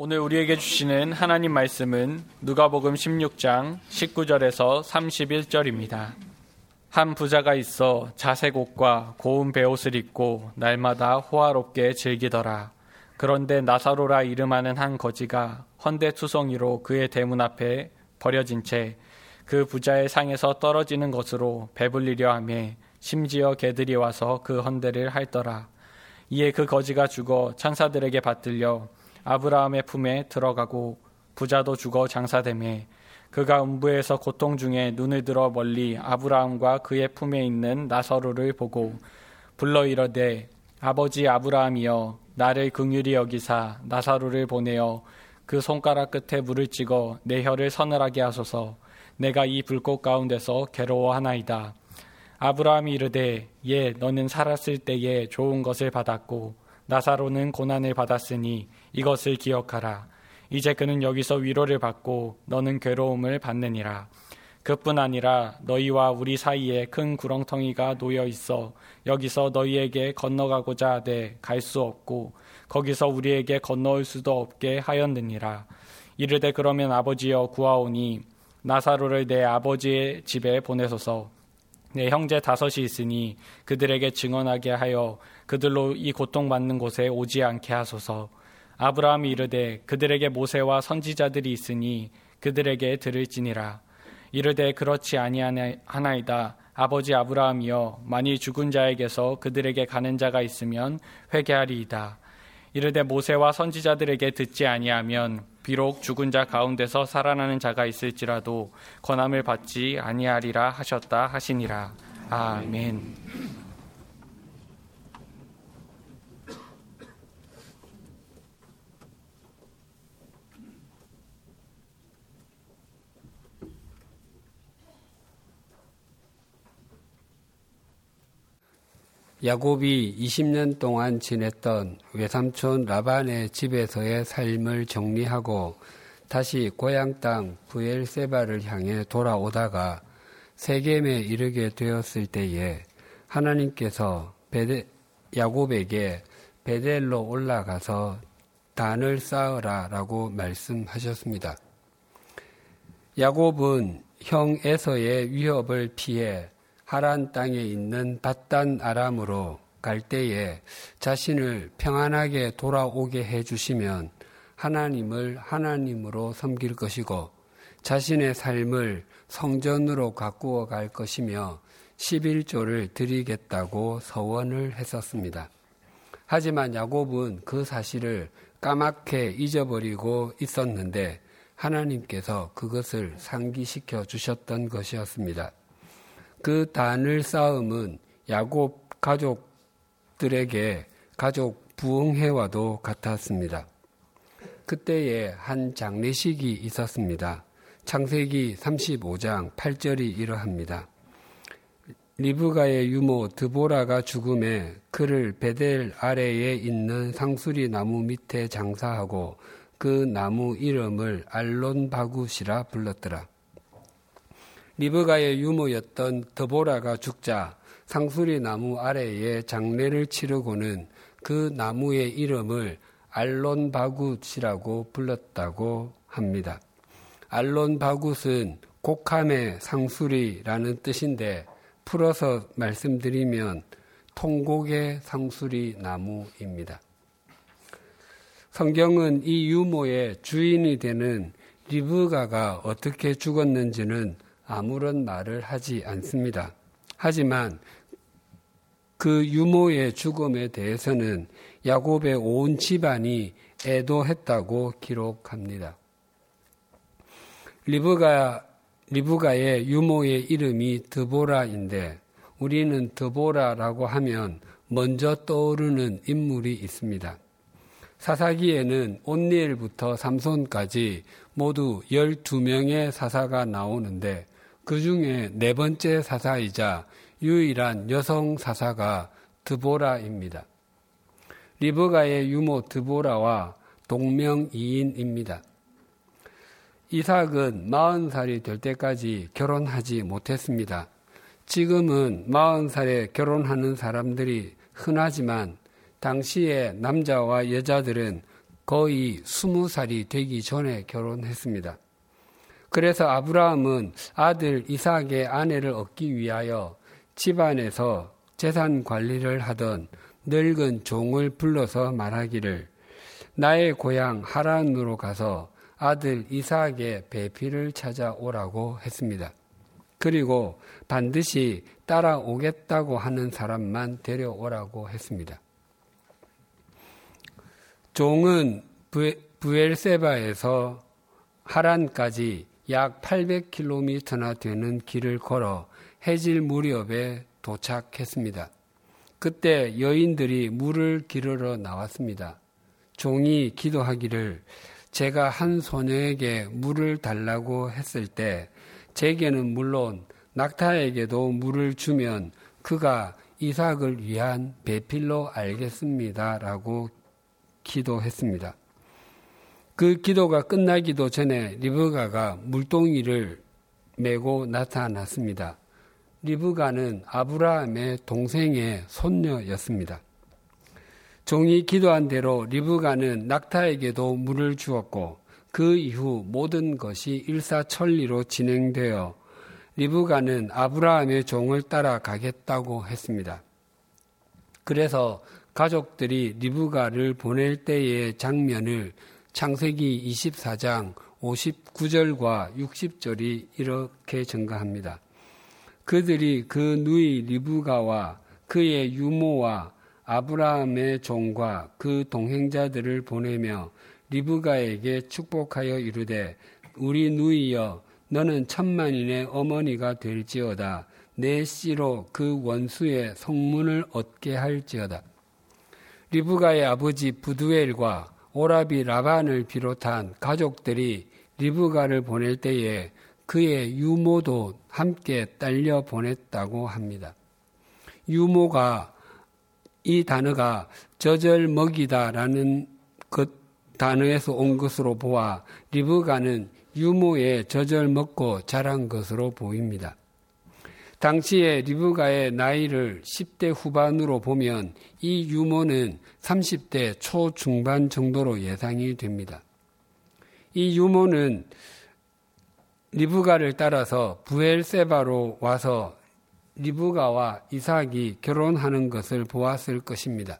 오늘 우리에게 주시는 하나님 말씀은 누가복음 16장 19절에서 31절입니다. 한 부자가 있어 자색 옷과 고운 베옷을 입고 날마다 호화롭게 즐기더라. 그런데 나사로라 이름하는 한 거지가 헌데 투성이로 그의 대문 앞에 버려진 채 그 부자의 상에서 떨어지는 것으로 배불리려 하며 심지어 개들이 와서 그 헌대를 핥더라. 이에 그 거지가 죽어 천사들에게 받들려 아브라함의 품에 들어가고 부자도 죽어 장사되매 그가 음부에서 고통 중에 눈을 들어 멀리 아브라함과 그의 품에 있는 나서로를 보고 불러 이르되 아버지 아브라함이여 나를 긍휼히 여기사 나사로를 보내어 그 손가락 끝에 물을 찍어 내 혀를 서늘하게 하소서. 내가 이 불꽃 가운데서 괴로워하나이다. 아브라함이 이르되 예 너는 살았을 때에 좋은 것을 받았고 나사로는 고난을 받았으니 이것을 기억하라. 이제 그는 여기서 위로를 받고 너는 괴로움을 받느니라. 그뿐 아니라 너희와 우리 사이에 큰 구렁텅이가 놓여 있어 여기서 너희에게 건너가고자 하되 갈 수 없고 거기서 우리에게 건너올 수도 없게 하였느니라. 이르되 그러면 아버지여 구하오니 나사로를 내 아버지의 집에 보내소서 내 형제 다섯이 있으니 그들에게 증언하게 하여 그들로 이 고통받는 곳에 오지 않게 하소서. 아브라함이 이르되 그들에게 모세와 선지자들이 있으니 그들에게 들을지니라. 이르되 그렇지 아니하나이다. 아버지 아브라함이여 만일 죽은 자에게서 그들에게 가는 자가 있으면 회개하리이다. 이르되 모세와 선지자들에게 듣지 아니하면 비록 죽은 자 가운데서 살아나는 자가 있을지라도 권함을 받지 아니하리라 하셨다 하시니라. 아멘. 야곱이 20년 동안 지냈던 외삼촌 라반의 집에서의 삶을 정리하고 다시 고향 땅 부엘세바를 향해 돌아오다가 세겜에 이르게 되었을 때에 하나님께서 베데, 야곱에게 베델로 올라가서 단을 쌓으라 라고 말씀하셨습니다. 야곱은 형 에서의 위협을 피해 하란 땅에 있는 바단 아람으로 갈 때에 자신을 평안하게 돌아오게 해주시면 하나님을 하나님으로 섬길 것이고 자신의 삶을 성전으로 가꾸어 갈 것이며 11조를 드리겠다고 서원을 했었습니다. 하지만 야곱은 그 사실을 까맣게 잊어버리고 있었는데 하나님께서 그것을 상기시켜 주셨던 것이었습니다. 그 단을 쌓음은 야곱 가족들에게 가족 부흥회와도 같았습니다. 그때에 한 장례식이 있었습니다. 창세기 35장 8절이 이러합니다. 리브가의 유모 드보라가 죽음에 그를 베델 아래에 있는 상수리 나무 밑에 장사하고 그 나무 이름을 알론바굿이라 불렀더라. 리브가의 유모였던 더보라가 죽자 상수리 나무 아래에 장례를 치르고는 그 나무의 이름을 알론바굿이라고 불렀다고 합니다. 알론바굿은 곡함의 상수리라는 뜻인데 풀어서 말씀드리면 통곡의 상수리 나무입니다. 성경은 이 유모의 주인이 되는 리브가가 어떻게 죽었는지는 아무런 말을 하지 않습니다. 하지만 그 유모의 죽음에 대해서는 야곱의 온 집안이 애도했다고 기록합니다. 리브가, 리브가의 유모의 이름이 드보라인데 우리는 드보라라고 하면 먼저 떠오르는 인물이 있습니다. 사사기에는 온니엘부터 삼손까지 모두 12명의 사사가 나오는데 그 중에 네 번째 사사이자 유일한 여성 사사가 드보라입니다. 리브가의 유모 드보라와 동명이인입니다. 이삭은 40살이 될 때까지 결혼하지 못했습니다. 지금은 40살에 결혼하는 사람들이 흔하지만 당시에 남자와 여자들은 거의 스무 살이 되기 전에 결혼했습니다. 그래서 아브라함은 아들 이삭의 아내를 얻기 위하여 집안에서 재산 관리를 하던 늙은 종을 불러서 말하기를 나의 고향 하란으로 가서 아들 이삭의 배필을 찾아오라고 했습니다. 그리고 반드시 따라오겠다고 하는 사람만 데려오라고 했습니다. 종은 부엘세바에서 하란까지 약 800km나 되는 길을 걸어 해질 무렵에 도착했습니다. 그때 여인들이 물을 기르러 나왔습니다. 종이 기도하기를 제가 한 소녀에게 물을 달라고 했을 때 제게는 물론 낙타에게도 물을 주면 그가 이삭을 위한 배필로 알겠습니다. 라고 기도했습니다. 그 기도가 끝나기도 전에 리브가가 물동이를 메고 나타났습니다. 리브가는 아브라함의 동생의 손녀였습니다. 종이 기도한 대로 리브가는 낙타에게도 물을 주었고 그 이후 모든 것이 일사천리로 진행되어 리브가는 아브라함의 종을 따라가겠다고 했습니다. 그래서 가족들이 리브가를 보낼 때의 장면을 창세기 24장 59절과 60절이 이렇게 증가합니다. 그들이 그 누이 리브가와 그의 유모와 아브라함의 종과 그 동행자들을 보내며 리브가에게 축복하여 이르되 우리 누이여 너는 천만인의 어머니가 될지어다 내 씨로 그 원수의 성문을 얻게 할지어다 리브가의 아버지 부두엘과 오라비 라반을 비롯한 가족들이 리브가를 보낼 때에 그의 유모도 함께 딸려 보냈다고 합니다. 유모가 이 단어가 저절 먹이다라는 그 단어에서 온 것으로 보아 리브가는 유모의 젖을 먹고 자란 것으로 보입니다. 당시에 리브가의 나이를 10대 후반으로 보면 이 유모는 30대 초중반 정도로 예상이 됩니다. 이 유모는 리브가를 따라서 브엘세바로 와서 리브가와 이삭이 결혼하는 것을 보았을 것입니다.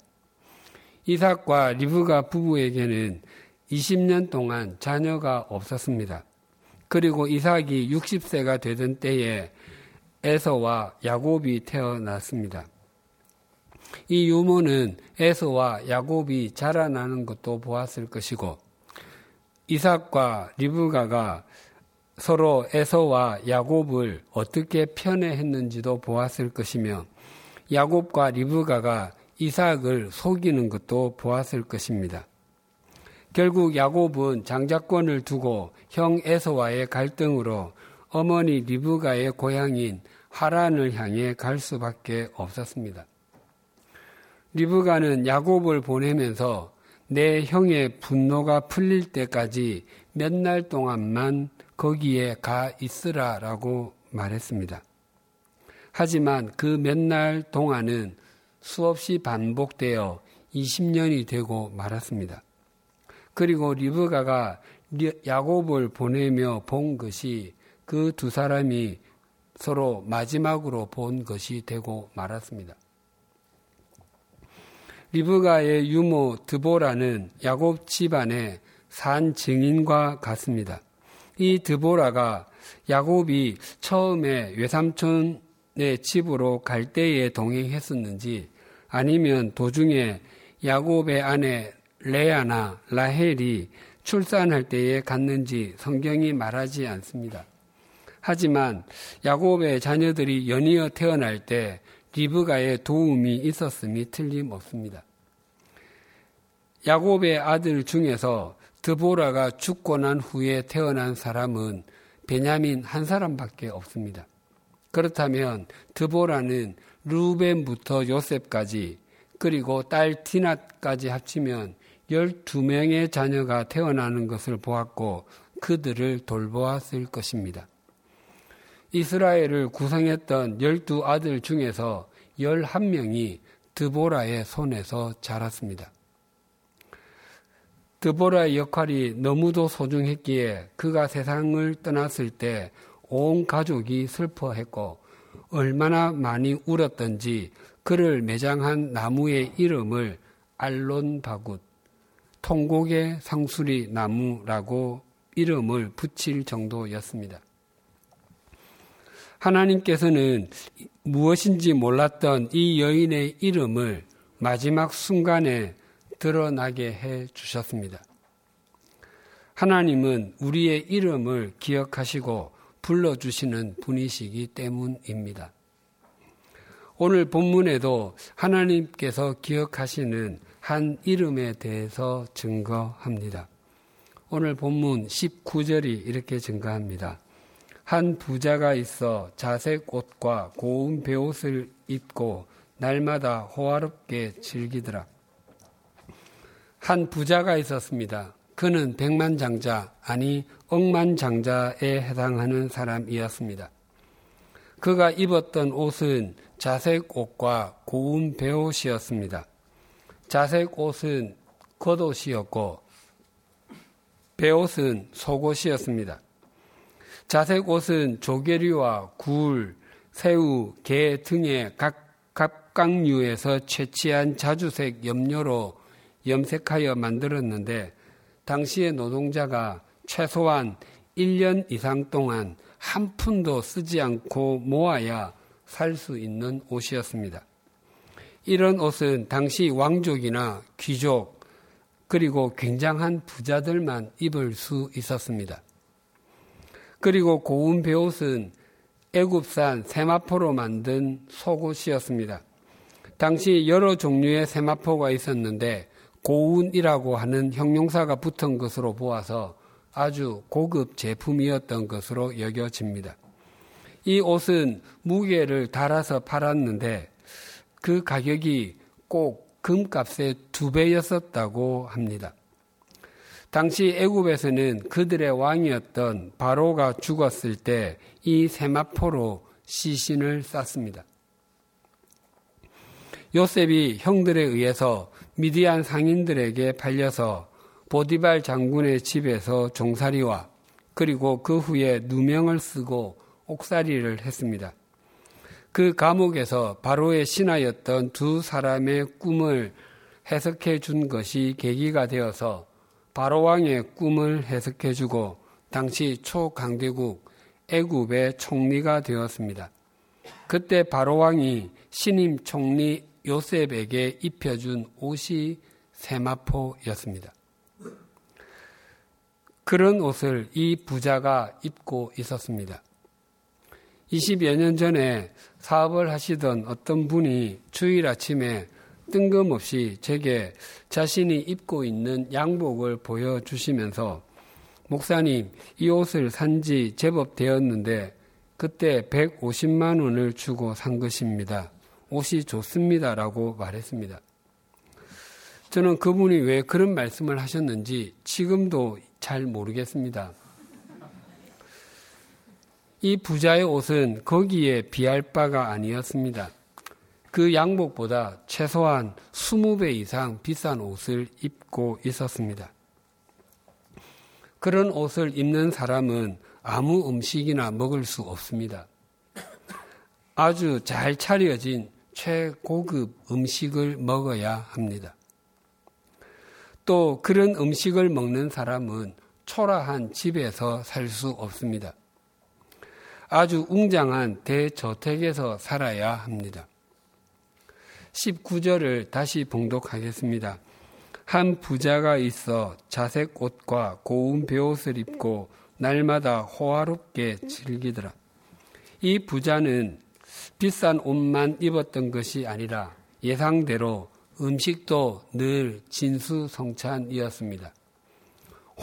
이삭과 리브가 부부에게는 20년 동안 자녀가 없었습니다. 그리고 이삭이 60세가 되던 때에 에서와 야곱이 태어났습니다. 이 유모는 에서와 야곱이 자라나는 것도 보았을 것이고 이삭과 리브가가 서로 에서와 야곱을 어떻게 편애했는지도 보았을 것이며 야곱과 리브가가 이삭을 속이는 것도 보았을 것입니다. 결국 야곱은 장자권을 두고 형 에서와의 갈등으로 어머니 리브가의 고향인 하란을 향해 갈 수밖에 없었습니다. 리브가는 야곱을 보내면서 내 형의 분노가 풀릴 때까지 몇 날 동안만 거기에 가 있으라라고 말했습니다. 하지만 그 몇 날 동안은 수없이 반복되어 20년이 되고 말았습니다. 그리고 리브가가 야곱을 보내며 본 것이 그 두 사람이 서로 마지막으로 본 것이 되고 말았습니다. 리브가의 유모 드보라는 야곱 집안의 산 증인과 같습니다. 이 드보라가 야곱이 처음에 외삼촌의 집으로 갈 때에 동행했었는지 아니면 도중에 야곱의 아내 레아나 라헬이 출산할 때에 갔는지 성경이 말하지 않습니다. 하지만 야곱의 자녀들이 연이어 태어날 때 리브가의 도움이 있었음이 틀림없습니다. 야곱의 아들 중에서 드보라가 죽고 난 후에 태어난 사람은 베냐민 한 사람밖에 없습니다. 그렇다면 드보라는 루벤부터 요셉까지 그리고 딸 티낫까지 합치면 12명의 자녀가 태어나는 것을 보았고 그들을 돌보았을 것입니다. 이스라엘을 구성했던 열두 아들 중에서 열한 명이 드보라의 손에서 자랐습니다. 드보라의 역할이 너무도 소중했기에 그가 세상을 떠났을 때 온 가족이 슬퍼했고 얼마나 많이 울었던지 그를 매장한 나무의 이름을 알론바굿, 통곡의 상수리 나무라고 이름을 붙일 정도였습니다. 하나님께서는 무엇인지 몰랐던 이 여인의 이름을 마지막 순간에 드러나게 해 주셨습니다. 하나님은 우리의 이름을 기억하시고 불러주시는 분이시기 때문입니다. 오늘 본문에도 하나님께서 기억하시는 한 이름에 대해서 증거합니다. 오늘 본문 19절이 이렇게 증거합니다. 한 부자가 있어 자색 옷과 고운 베옷을 입고 날마다 호화롭게 즐기더라. 한 부자가 있었습니다. 그는 백만장자, 아니 억만장자에 해당하는 사람이었습니다. 그가 입었던 옷은 자색 옷과 고운 베옷이었습니다. 자색 옷은 겉옷이었고 베옷은 속옷이었습니다. 자색 옷은 조개류와 굴, 새우, 게 등의 각 각각류에서 채취한 자주색 염료로 염색하여 만들었는데 당시의 노동자가 최소한 1년 이상 동안 한 푼도 쓰지 않고 모아야 살 수 있는 옷이었습니다. 이런 옷은 당시 왕족이나 귀족 그리고 굉장한 부자들만 입을 수 있었습니다. 그리고 고운 베옷은 애굽산 세마포로 만든 속옷이었습니다. 당시 여러 종류의 세마포가 있었는데 고운이라고 하는 형용사가 붙은 것으로 보아서 아주 고급 제품이었던 것으로 여겨집니다. 이 옷은 무게를 달아서 팔았는데 그 가격이 꼭 금값의 두 배였었다고 합니다. 당시 애굽에서는 그들의 왕이었던 바로가 죽었을 때 이 세마포로 시신을 쌌습니다. 요셉이 형들에 의해서 미디안 상인들에게 팔려서 보디발 장군의 집에서 종살이와 그리고 그 후에 누명을 쓰고 옥살이를 했습니다. 그 감옥에서 바로의 신하였던 두 사람의 꿈을 해석해 준 것이 계기가 되어서 바로왕의 꿈을 해석해 주고 당시 초강대국 애굽의 총리가 되었습니다. 그때 바로왕이 신임 총리 요셉에게 입혀준 옷이 세마포였습니다. 그런 옷을 이 부자가 입고 있었습니다. 20여 년 전에 사업을 하시던 어떤 분이 주일 아침에 뜬금없이 제게 자신이 입고 있는 양복을 보여주시면서 목사님, 이 옷을 산 지 제법 되었는데 그때 150만 원을 주고 산 것입니다. 옷이 좋습니다. 라고 말했습니다. 저는 그분이 왜 그런 말씀을 하셨는지 지금도 잘 모르겠습니다. 이 부자의 옷은 거기에 비할 바가 아니었습니다. 그 양복보다 최소한 20배 이상 비싼 옷을 입고 있었습니다. 그런 옷을 입는 사람은 아무 음식이나 먹을 수 없습니다. 아주 잘 차려진 최고급 음식을 먹어야 합니다. 또 그런 음식을 먹는 사람은 초라한 집에서 살 수 없습니다. 아주 웅장한 대저택에서 살아야 합니다. 19절을 다시 봉독하겠습니다. 한 부자가 있어 자색 옷과 고운 베옷을 입고 날마다 호화롭게 즐기더라. 이 부자는 비싼 옷만 입었던 것이 아니라 예상대로 음식도 늘 진수성찬이었습니다.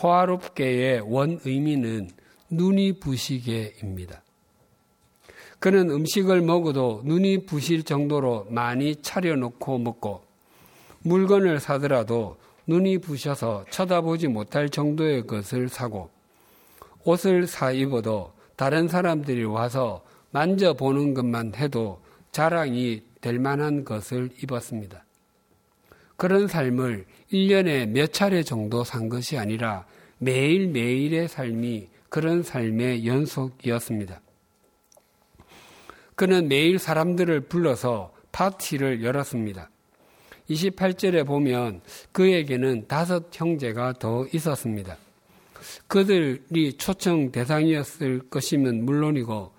호화롭게의 원 의미는 눈이 부시게입니다. 그는 음식을 먹어도 눈이 부실 정도로 많이 차려놓고 먹고 물건을 사더라도 눈이 부셔서 쳐다보지 못할 정도의 것을 사고 옷을 사 입어도 다른 사람들이 와서 만져보는 것만 해도 자랑이 될 만한 것을 입었습니다. 그런 삶을 1년에 몇 차례 정도 산 것이 아니라 매일매일의 삶이 그런 삶의 연속이었습니다. 그는 매일 사람들을 불러서 파티를 열었습니다. 28절에 보면 그에게는 다섯 형제가 더 있었습니다. 그들이 초청 대상이었을 것이면 물론이고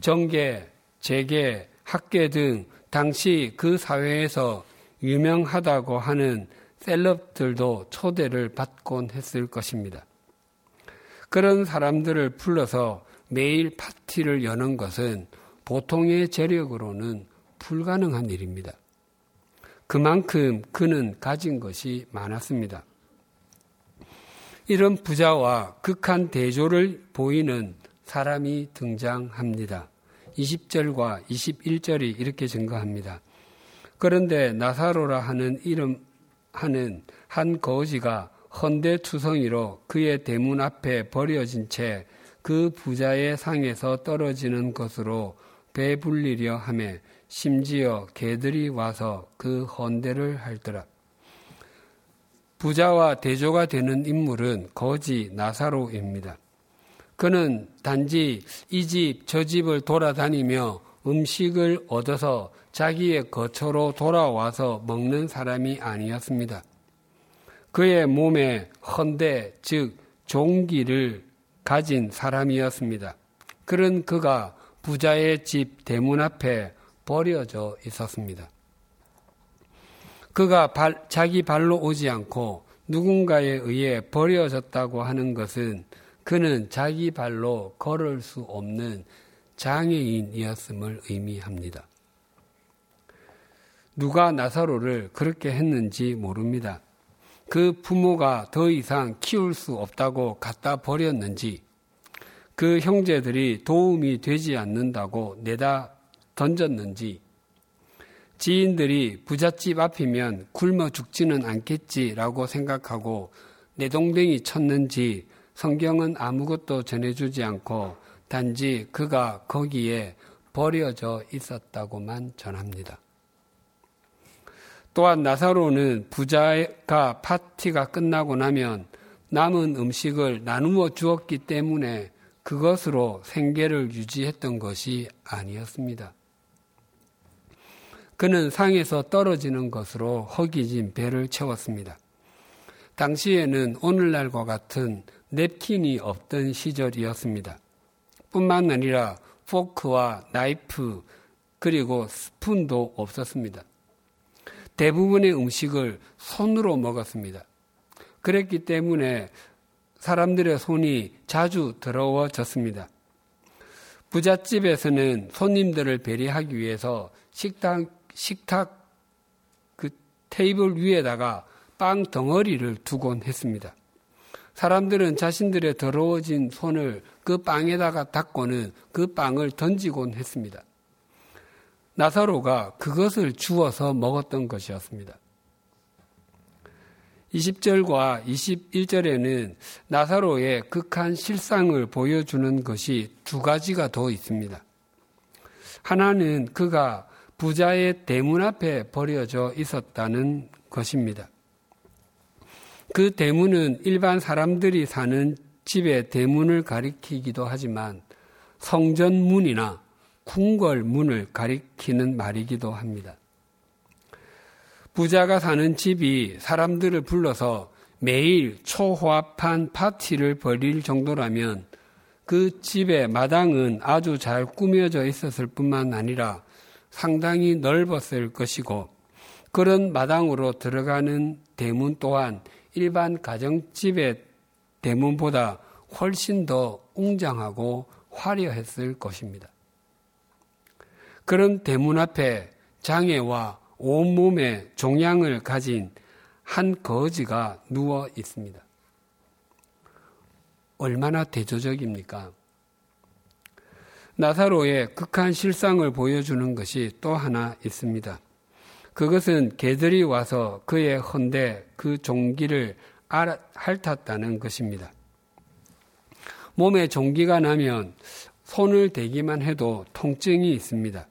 정계, 재계, 학계 등 당시 그 사회에서 유명하다고 하는 셀럽들도 초대를 받곤 했을 것입니다. 그런 사람들을 불러서 매일 파티를 여는 것은 보통의 재력으로는 불가능한 일입니다. 그만큼 그는 가진 것이 많았습니다. 이런 부자와 극한 대조를 보이는 사람이 등장합니다. 20절과 21절이 이렇게 증거합니다. 그런데 나사로라 하는 이름 하는 한 거지가 헌대투성이로 그의 대문 앞에 버려진 채 그 부자의 상에서 떨어지는 것으로 배불리려 하며 심지어 개들이 와서 그 헌대를 할더라. 부자와 대조가 되는 인물은 거지 나사로입니다. 그는 단지 이 집, 저 집을 돌아다니며 음식을 얻어서 자기의 거처로 돌아와서 먹는 사람이 아니었습니다. 그의 몸에 헌대, 즉, 종기를 가진 사람이었습니다. 그런 그가 부자의 집 대문 앞에 버려져 있었습니다. 그가 발, 자기 발로 오지 않고 누군가에 의해 버려졌다고 하는 것은 그는 자기 발로 걸을 수 없는 장애인이었음을 의미합니다. 누가 나사로를 그렇게 했는지 모릅니다. 그 부모가 더 이상 키울 수 없다고 갖다 버렸는지, 그 형제들이 도움이 되지 않는다고 내다 던졌는지, 지인들이 부잣집 앞이면 굶어 죽지는 않겠지라고 생각하고 내 동댕이 쳤는지 성경은 아무것도 전해주지 않고 단지 그가 거기에 버려져 있었다고만 전합니다. 또한 나사로는 부자가 파티가 끝나고 나면 남은 음식을 나누어 주었기 때문에 그것으로 생계를 유지했던 것이 아니었습니다. 그는 상에서 떨어지는 것으로 허기진 배를 채웠습니다. 당시에는 오늘날과 같은 냅킨이 없던 시절이었습니다. 뿐만 아니라 포크와 나이프 그리고 스푼도 없었습니다. 대부분의 음식을 손으로 먹었습니다. 그랬기 때문에 사람들의 손이 자주 더러워졌습니다. 부잣집에서는 손님들을 배려하기 위해서 식당, 식탁 그 테이블 위에다가 빵 덩어리를 두곤 했습니다. 사람들은 자신들의 더러워진 손을 그 빵에다가 닦고는 그 빵을 던지곤 했습니다. 나사로가 그것을 주어서 먹었던 것이었습니다. 20절과 21절에는 나사로의 극한 실상을 보여주는 것이 두 가지가 더 있습니다. 하나는 그가 부자의 대문 앞에 버려져 있었다는 것입니다. 그 대문은 일반 사람들이 사는 집의 대문을 가리키기도 하지만 성전문이나 궁궐문을 가리키는 말이기도 합니다. 부자가 사는 집이 사람들을 불러서 매일 초호합한 파티를 벌일 정도라면 그 집의 마당은 아주 잘 꾸며져 있었을 뿐만 아니라 상당히 넓었을 것이고 그런 마당으로 들어가는 대문 또한 일반 가정집의 대문보다 훨씬 더 웅장하고 화려했을 것입니다. 그런 대문 앞에 장애와 온몸에 종양을 가진 한 거지가 누워 있습니다. 얼마나 대조적입니까? 나사로의 극한 실상을 보여주는 것이 또 하나 있습니다. 그것은 개들이 와서 그의 헌데 그 종기를 핥았다는 것입니다. 몸에 종기가 나면 손을 대기만 해도 통증이 있습니다.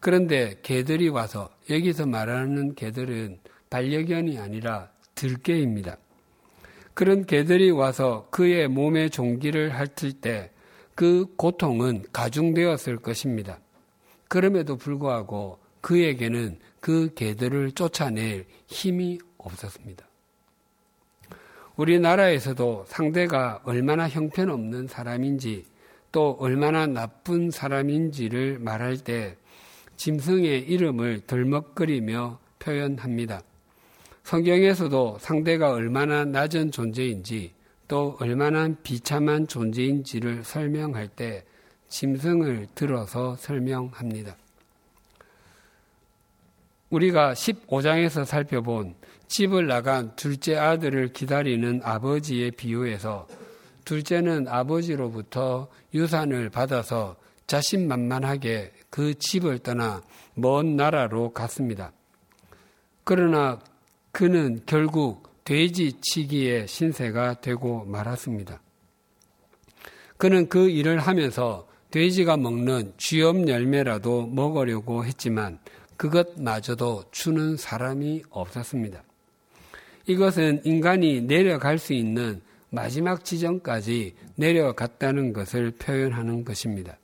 그런데 개들이 와서 여기서 말하는 개들은 반려견이 아니라 들개입니다. 그런 개들이 와서 그의 몸에 종기를 핥을 때 그 고통은 가중되었을 것입니다. 그럼에도 불구하고 그에게는 그 개들을 쫓아낼 힘이 없었습니다. 우리나라에서도 상대가 얼마나 형편없는 사람인지 또 얼마나 나쁜 사람인지를 말할 때 짐승의 이름을 덜먹거리며 표현합니다. 성경에서도 상대가 얼마나 낮은 존재인지 또 얼마나 비참한 존재인지를 설명할 때 짐승을 들어서 설명합니다. 우리가 15장에서 살펴본 집을 나간 둘째 아들을 기다리는 아버지의 비유에서 둘째는 아버지로부터 유산을 받아서 자신만만하게 그 집을 떠나 먼 나라로 갔습니다. 그러나 그는 결국 돼지치기의 신세가 되고 말았습니다. 그는 그 일을 하면서 돼지가 먹는 쥐염 열매라도 먹으려고 했지만 그것마저도 주는 사람이 없었습니다. 이것은 인간이 내려갈 수 있는 마지막 지점까지 내려갔다는 것을 표현하는 것입니다.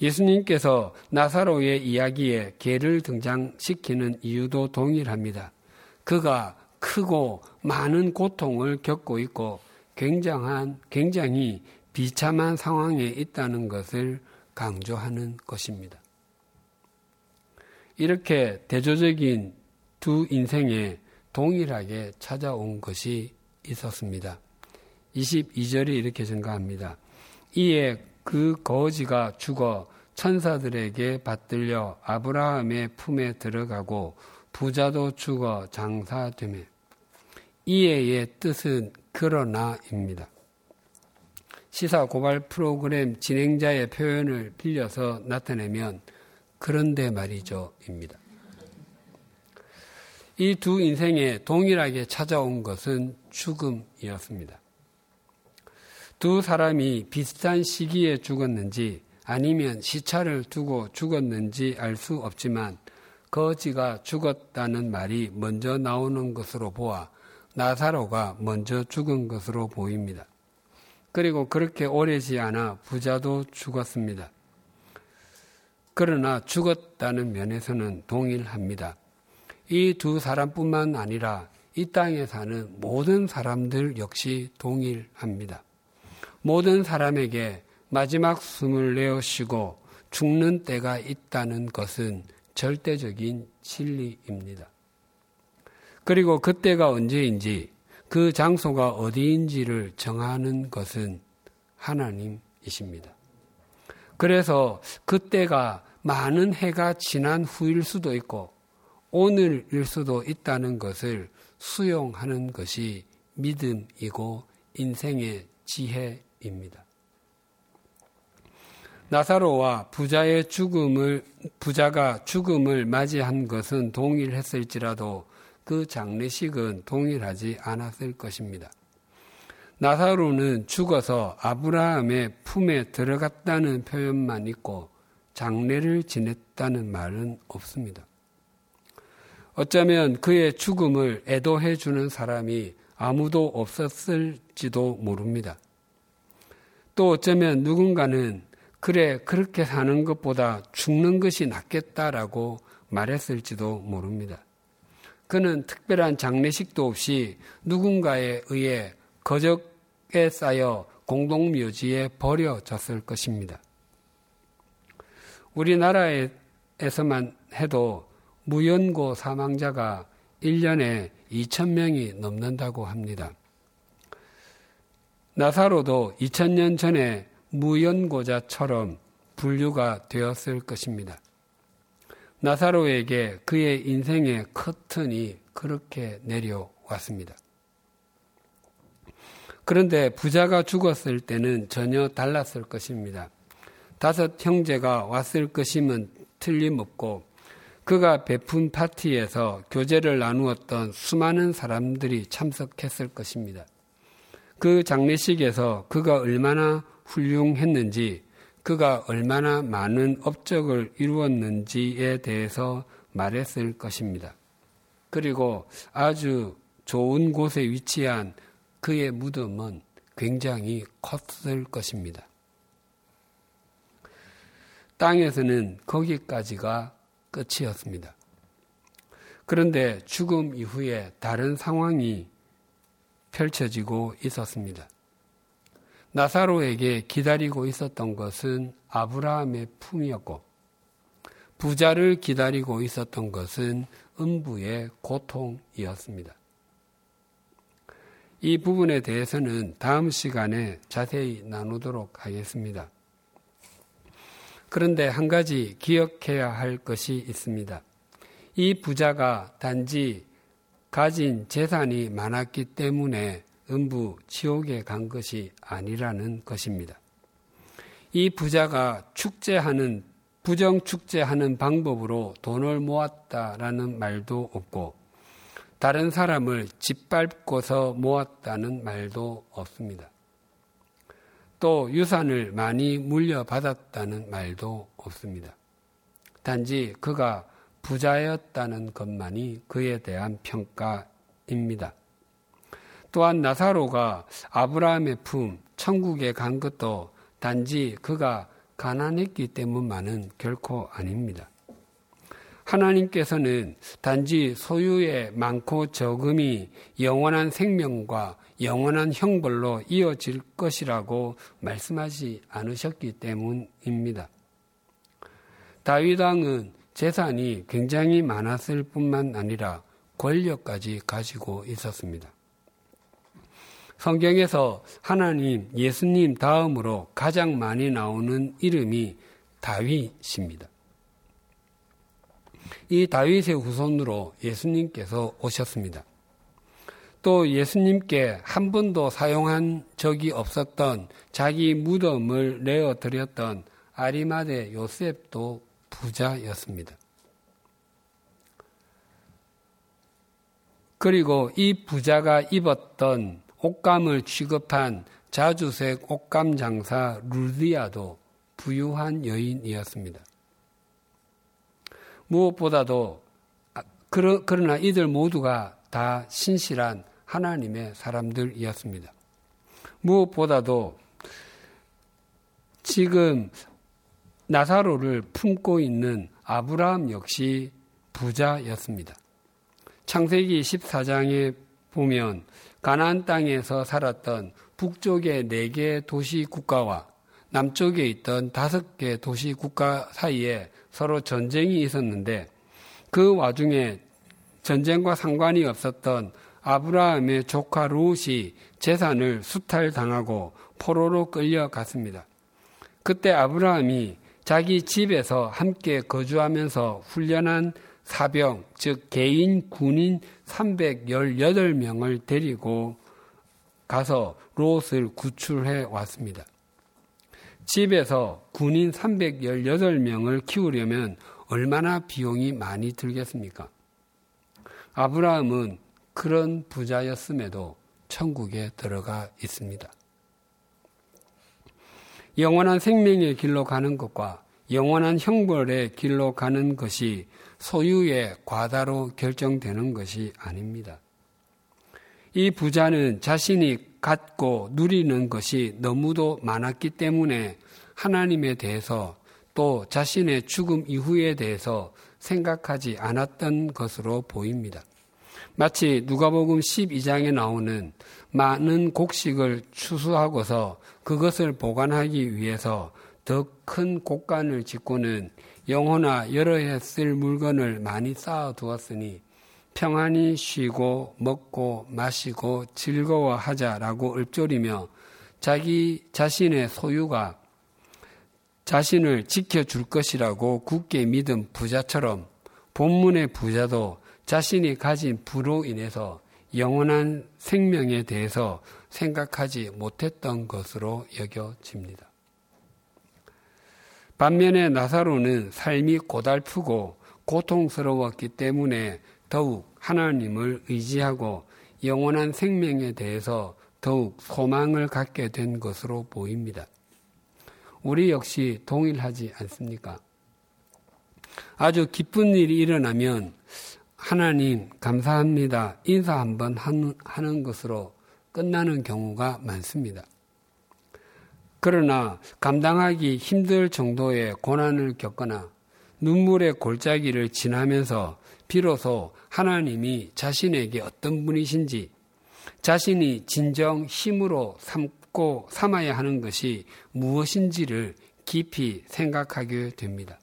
예수님께서 나사로의 이야기에 개를 등장시키는 이유도 동일합니다. 그가 크고 많은 고통을 겪고 있고 굉장한, 굉장히 비참한 상황에 있다는 것을 강조하는 것입니다. 이렇게 대조적인 두 인생에 동일하게 찾아온 것이 있었습니다. 22절이 이렇게 증가합니다. 이에 그 거지가 죽어 천사들에게 받들려 아브라함의 품에 들어가고 부자도 죽어 장사되매 이해의 뜻은 그러나입니다. 시사 고발 프로그램 진행자의 표현을 빌려서 나타내면 그런데 말이죠입니다. 이 두 인생에 동일하게 찾아온 것은 죽음이었습니다. 두 사람이 비슷한 시기에 죽었는지 아니면 시차를 두고 죽었는지 알 수 없지만 거지가 죽었다는 말이 먼저 나오는 것으로 보아 나사로가 먼저 죽은 것으로 보입니다. 그리고 그렇게 오래지 않아 부자도 죽었습니다. 그러나 죽었다는 면에서는 동일합니다. 이 두 사람뿐만 아니라 이 땅에 사는 모든 사람들 역시 동일합니다. 모든 사람에게 마지막 숨을 내어 쉬고 죽는 때가 있다는 것은 절대적인 진리입니다. 그리고 그때가 언제인지 그 장소가 어디인지를 정하는 것은 하나님이십니다. 그래서 그때가 많은 해가 지난 후일 수도 있고 오늘일 수도 있다는 것을 수용하는 것이 믿음이고 인생의 지혜입니다. 나사로와 부자의 죽음을 부자가 죽음을 맞이한 것은 동일했을지라도 그 장례식은 동일하지 않았을 것입니다. 나사로는 죽어서 아브라함의 품에 들어갔다는 표현만 있고 장례를 지냈다는 말은 없습니다. 어쩌면 그의 죽음을 애도해 주는 사람이 아무도 없었을지도 모릅니다. 또 어쩌면 누군가는 그래, 그렇게 사는 것보다 죽는 것이 낫겠다라고 말했을지도 모릅니다. 그는 특별한 장례식도 없이 누군가에 의해 거적에 쌓여 공동묘지에 버려졌을 것입니다. 우리나라에서만 해도 무연고 사망자가 1년에 2천명이 넘는다고 합니다. 나사로도 2000년 전에 무연고자처럼 분류가 되었을 것입니다. 나사로에게 그의 인생의 커튼이 그렇게 내려왔습니다. 그런데 부자가 죽었을 때는 전혀 달랐을 것입니다. 다섯 형제가 왔을 것임은 틀림없고 그가 베푼 파티에서 교제를 나누었던 수많은 사람들이 참석했을 것입니다. 그 장례식에서 그가 얼마나 훌륭했는지 그가 얼마나 많은 업적을 이루었는지에 대해서 말했을 것입니다. 그리고 아주 좋은 곳에 위치한 그의 무덤은 굉장히 컸을 것입니다. 땅에서는 거기까지가 끝이었습니다. 그런데 죽음 이후에 다른 상황이 펼쳐지고 있었습니다. 나사로에게 기다리고 있었던 것은 아브라함의 품이었고 부자를 기다리고 있었던 것은 음부의 고통이었습니다. 이 부분에 대해서는 다음 시간에 자세히 나누도록 하겠습니다. 그런데 한 가지 기억해야 할 것이 있습니다. 이 부자가 단지 가진 재산이 많았기 때문에 음부 지옥에 간 것이 아니라는 것입니다. 이 부자가 축제하는 부정 축제하는 방법으로 돈을 모았다라는 말도 없고 다른 사람을 짓밟고서 모았다는 말도 없습니다. 또 유산을 많이 물려받았다는 말도 없습니다. 단지 그가 부자였다는 것만이 그에 대한 평가입니다. 또한 나사로가 아브라함의 품, 천국에 간 것도 단지 그가 가난했기 때문만은 결코 아닙니다. 하나님께서는 단지 소유의 많고 적음이 영원한 생명과 영원한 형벌로 이어질 것이라고 말씀하지 않으셨기 때문입니다. 다윗 왕은 재산이 굉장히 많았을 뿐만 아니라 권력까지 가지고 있었습니다. 성경에서 하나님, 예수님 다음으로 가장 많이 나오는 이름이 다윗입니다. 이 다윗의 후손으로 예수님께서 오셨습니다. 또 예수님께 한 번도 사용한 적이 없었던 자기 무덤을 내어 드렸던 아리마대 요셉도 부자였습니다. 그리고 이 부자가 입었던 옷감을 취급한 자주색 옷감 장사 루디아도 부유한 여인이었습니다. 무엇보다도 아, 그러나 이들 모두가 다 신실한 하나님의 사람들이었습니다. 무엇보다도 지금 나사로를 품고 있는 아브라함 역시 부자였습니다. 창세기 14장에 보면 가나안 땅에서 살았던 북쪽의 네개 도시 국가와 남쪽에 있던 다섯 개 도시 국가 사이에 서로 전쟁이 있었는데 그 와중에 전쟁과 상관이 없었던 아브라함의 조카 롯이 재산을 수탈당하고 포로로 끌려갔습니다. 그때 아브라함이 자기 집에서 함께 거주하면서 훈련한 사병, 즉 개인 군인 318명을 데리고 가서 롯을 구출해 왔습니다. 집에서 군인 318명을 키우려면 얼마나 비용이 많이 들겠습니까? 아브라함은 그런 부자였음에도 천국에 들어가 있습니다. 영원한 생명의 길로 가는 것과 영원한 형벌의 길로 가는 것이 소유의 과다로 결정되는 것이 아닙니다. 이 부자는 자신이 갖고 누리는 것이 너무도 많았기 때문에 하나님에 대해서 또 자신의 죽음 이후에 대해서 생각하지 않았던 것으로 보입니다. 마치 누가복음 12장에 나오는 많은 곡식을 추수하고서 그것을 보관하기 위해서 더 큰 곡간을 짓고는 영혼아 여러 해 쓸 물건을 많이 쌓아 두었으니 평안히 쉬고 먹고 마시고 즐거워하자라고 읊조리며 자기 자신의 소유가 자신을 지켜줄 것이라고 굳게 믿은 부자처럼 본문의 부자도 자신이 가진 부로 인해서 영원한 생명에 대해서 생각하지 못했던 것으로 여겨집니다. 반면에 나사로는 삶이 고달프고 고통스러웠기 때문에 더욱 하나님을 의지하고 영원한 생명에 대해서 더욱 소망을 갖게 된 것으로 보입니다. 우리 역시 동일하지 않습니까? 아주 기쁜 일이 일어나면 하나님 감사합니다. 인사 한번 하는 것으로 끝나는 경우가 많습니다. 그러나 감당하기 힘들 정도의 고난을 겪거나 눈물의 골짜기를 지나면서 비로소 하나님이 자신에게 어떤 분이신지 자신이 진정 힘으로 삼고 삼아야 하는 것이 무엇인지를 깊이 생각하게 됩니다.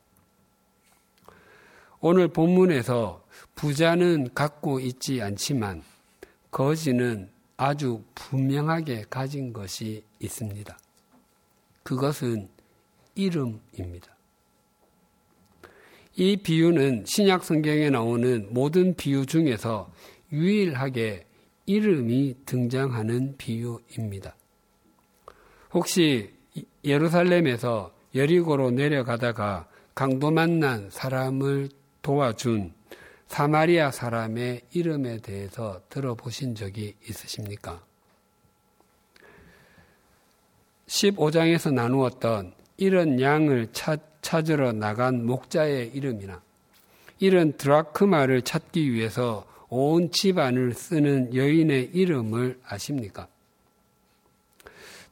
오늘 본문에서 부자는 갖고 있지 않지만 거지는 아주 분명하게 가진 것이 있습니다. 그것은 이름입니다. 이 비유는 신약 성경에 나오는 모든 비유 중에서 유일하게 이름이 등장하는 비유입니다. 혹시 예루살렘에서 여리고로 내려가다가 강도 만난 사람을 도와준 사마리아 사람의 이름에 대해서 들어보신 적이 있으십니까? 15장에서 나누었던 이런 양을 찾, 찾으러 나간 목자의 이름이나 이런 드라크마를 찾기 위해서 온 집안을 쓰는 여인의 이름을 아십니까?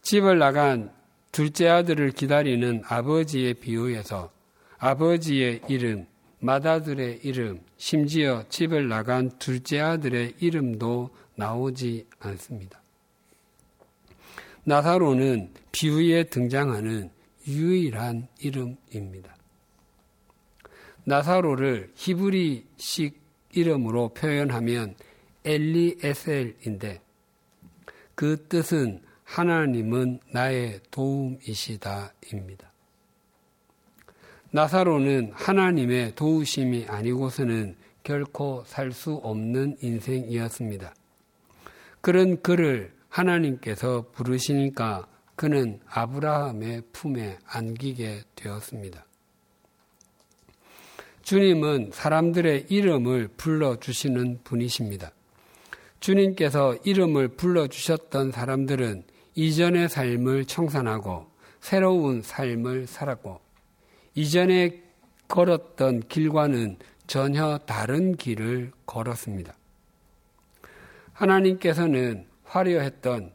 집을 나간 둘째 아들을 기다리는 아버지의 비유에서 아버지의 이름, 맏아들의 이름, 심지어 집을 나간 둘째 아들의 이름도 나오지 않습니다. 나사로는 비유에 등장하는 유일한 이름입니다. 나사로를 히브리식 이름으로 표현하면 엘리에셀인데 그 뜻은 하나님은 나의 도움이시다입니다. 나사로는 하나님의 도우심이 아니고서는 결코 살 수 없는 인생이었습니다. 그런 그를 하나님께서 부르시니까 그는 아브라함의 품에 안기게 되었습니다. 주님은 사람들의 이름을 불러주시는 분이십니다. 주님께서 이름을 불러주셨던 사람들은 이전의 삶을 청산하고 새로운 삶을 살았고 이전에 걸었던 길과는 전혀 다른 길을 걸었습니다. 하나님께서는 화려했던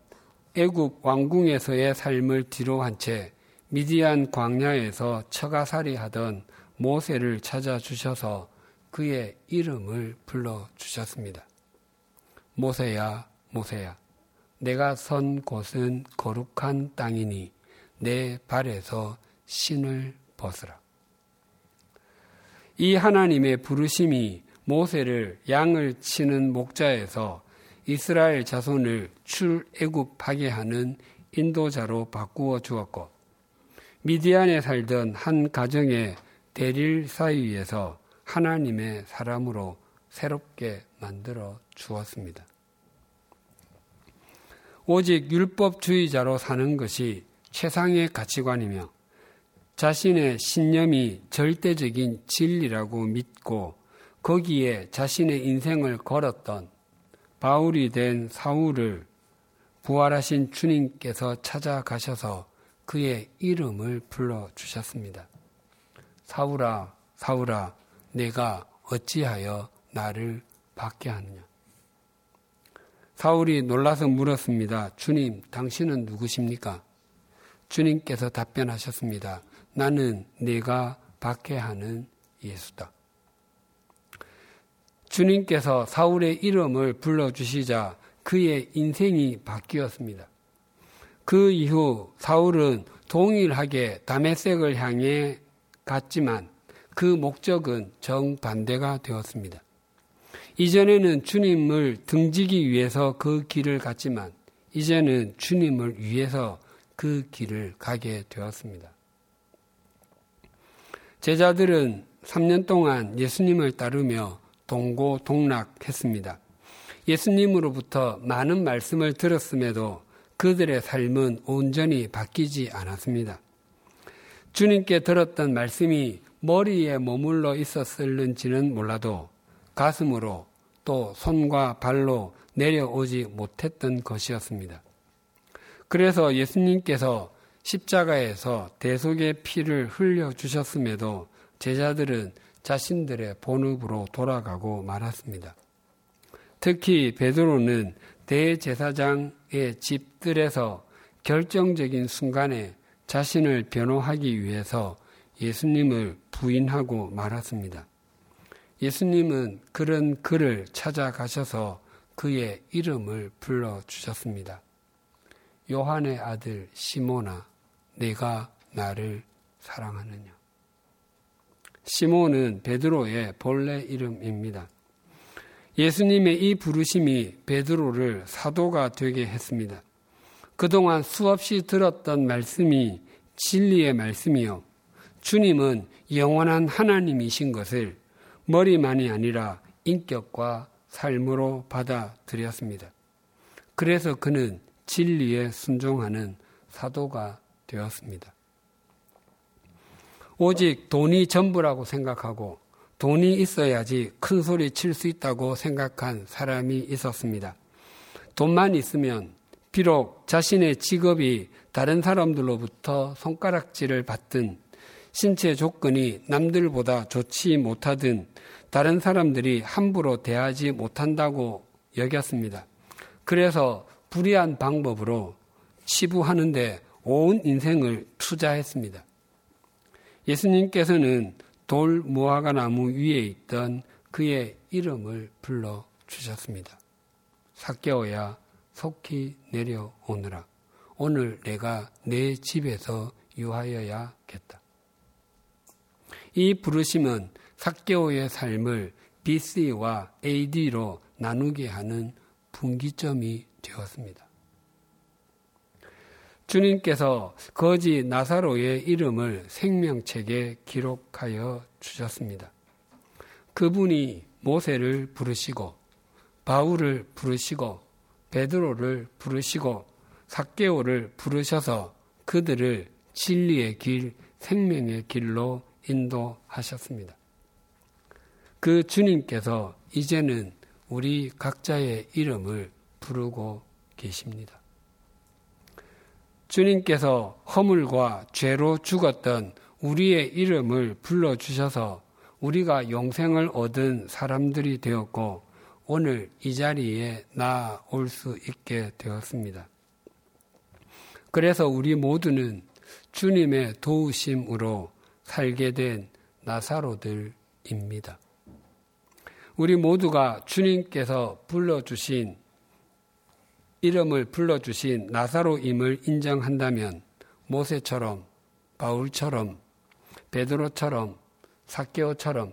애국 왕궁에서의 삶을 뒤로한 채 미디안 광야에서 처가살이 하던 모세를 찾아주셔서 그의 이름을 불러주셨습니다. 모세야, 모세야, 내가 선 곳은 거룩한 땅이니 내 발에서 신을 벗으라. 이 하나님의 부르심이 모세를 양을 치는 목자에서 이스라엘 자손을 출애굽하게 하는 인도자로 바꾸어 주었고 미디안에 살던 한 가정의 대릴 사이에서 하나님의 사람으로 새롭게 만들어 주었습니다. 오직 율법주의자로 사는 것이 최상의 가치관이며 자신의 신념이 절대적인 진리라고 믿고 거기에 자신의 인생을 걸었던 바울이 된 사울을 부활하신 주님께서 찾아가셔서 그의 이름을 불러주셨습니다. 사울아, 사울아, 내가 어찌하여 나를 받게 하느냐? 사울이 놀라서 물었습니다. 주님, 당신은 누구십니까? 주님께서 답변하셨습니다. 나는 네가 박해하는 예수다. 주님께서 사울의 이름을 불러주시자 그의 인생이 바뀌었습니다. 그 이후 사울은 동일하게 다메섹을 향해 갔지만 그 목적은 정반대가 되었습니다. 이전에는 주님을 등지기 위해서 그 길을 갔지만 이제는 주님을 위해서 그 길을 가게 되었습니다. 제자들은 3년 동안 예수님을 따르며 동고동락했습니다. 예수님으로부터 많은 말씀을 들었음에도 그들의 삶은 온전히 바뀌지 않았습니다. 주님께 들었던 말씀이 머리에 머물러 있었을는지는 몰라도 가슴으로 또 손과 발로 내려오지 못했던 것이었습니다. 그래서 예수님께서 십자가에서 대속의 피를 흘려 주셨음에도 제자들은 자신들의 본업으로 돌아가고 말았습니다. 특히 베드로는 대제사장의 집들에서 결정적인 순간에 자신을 변호하기 위해서 예수님을 부인하고 말았습니다. 예수님은 그런 그를 찾아가셔서 그의 이름을 불러주셨습니다. 요한의 아들 시모나, 내가 나를 사랑하느냐. 시몬은 베드로의 본래 이름입니다. 예수님의 이 부르심이 베드로를 사도가 되게 했습니다. 그동안 수없이 들었던 말씀이 진리의 말씀이요. 주님은 영원한 하나님이신 것을 머리만이 아니라 인격과 삶으로 받아들였습니다. 그래서 그는 진리에 순종하는 사도가 되었습니다. 오직 돈이 전부라고 생각하고 돈이 있어야지 큰 소리 칠 수 있다고 생각한 사람이 있었습니다. 돈만 있으면 비록 자신의 직업이 다른 사람들로부터 손가락질을 받든 신체 조건이 남들보다 좋지 못하든 다른 사람들이 함부로 대하지 못한다고 여겼습니다. 그래서 불의한 방법으로 치부하는데 온 인생을 투자했습니다. 예수님께서는 돌 무화과 나무 위에 있던 그의 이름을 불러 주셨습니다. 사개오야 속히 내려오느라 오늘 내가 내 집에서 유하여야겠다. 이 부르심은 사개오의 삶을 BC와 AD로 나누게 하는 분기점이 되었습니다. 주님께서 거지 나사로의 이름을 생명책에 기록하여 주셨습니다. 그분이 모세를 부르시고 바울을 부르시고 베드로를 부르시고 삭개오를 부르셔서 그들을 진리의 길, 생명의 길로 인도하셨습니다. 그 주님께서 이제는 우리 각자의 이름을 부르고 계십니다. 주님께서 허물과 죄로 죽었던 우리의 이름을 불러주셔서 우리가 영생을 얻은 사람들이 되었고 오늘 이 자리에 나올 수 있게 되었습니다. 그래서 우리 모두는 주님의 도우심으로 살게 된 나사로들입니다. 우리 모두가 주님께서 불러주신 이름을 불러주신 나사로임을 인정한다면 모세처럼 바울처럼 베드로처럼 사케오처럼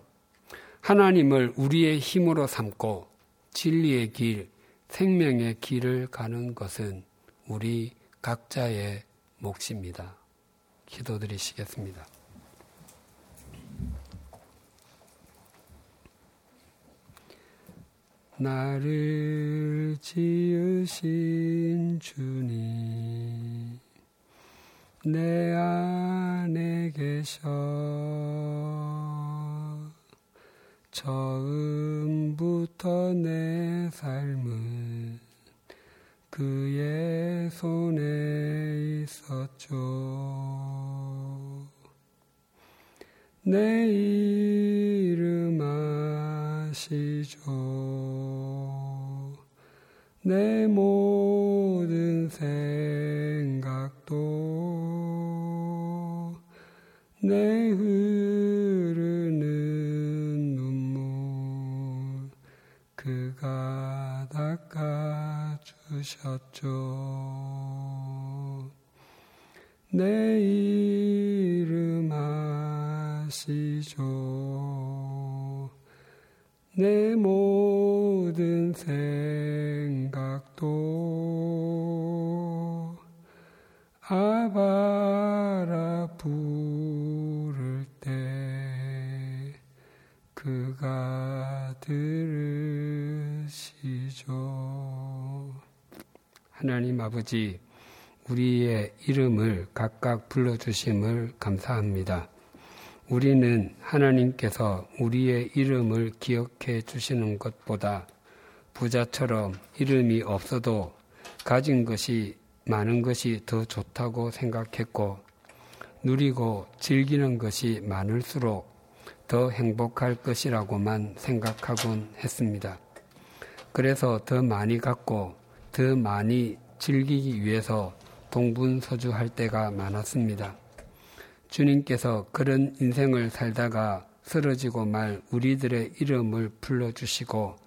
하나님을 우리의 힘으로 삼고 진리의 길, 생명의 길을 가는 것은 우리 각자의 몫입니다. 기도드리시겠습니다. 나를 지으신 주님, 내 안에 계셔. 처음부터 내 삶은 그의 손에 있었죠. 내 내 모든 생각도 내 흐르는 눈물 그가 닦아주셨죠. 내 이름 아시죠. 내 모든 생 각도 아바라 부를 때 그가 들으시죠. 하나님 아버지, 우리의 이름을 각각 불러주심을 감사합니다. 우리는 하나님께서 우리의 이름을 기억해 주시는 것보다 부자처럼 이름이 없어도 가진 것이 많은 것이 더 좋다고 생각했고 누리고 즐기는 것이 많을수록 더 행복할 것이라고만 생각하곤 했습니다. 그래서 더 많이 갖고 더 많이 즐기기 위해서 동분서주할 때가 많았습니다. 주님께서 그런 인생을 살다가 쓰러지고 말 우리들의 이름을 불러주시고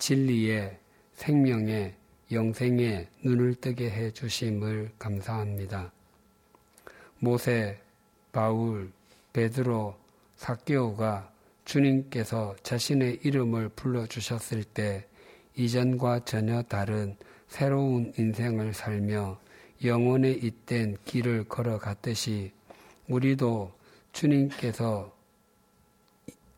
진리의 생명의 영생에 눈을 뜨게 해 주심을 감사합니다. 모세, 바울, 베드로, 사케오가 주님께서 자신의 이름을 불러 주셨을 때 이전과 전혀 다른 새로운 인생을 살며 영혼에 잇된 길을 걸어갔듯이 우리도 주님께서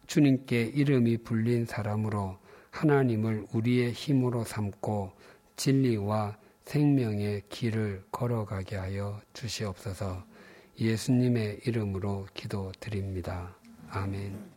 주님께 이름이 불린 사람으로 하나님을 우리의 힘으로 삼고 진리와 생명의 길을 걸어가게 하여 주시옵소서 예수님의 이름으로 기도드립니다. 아멘.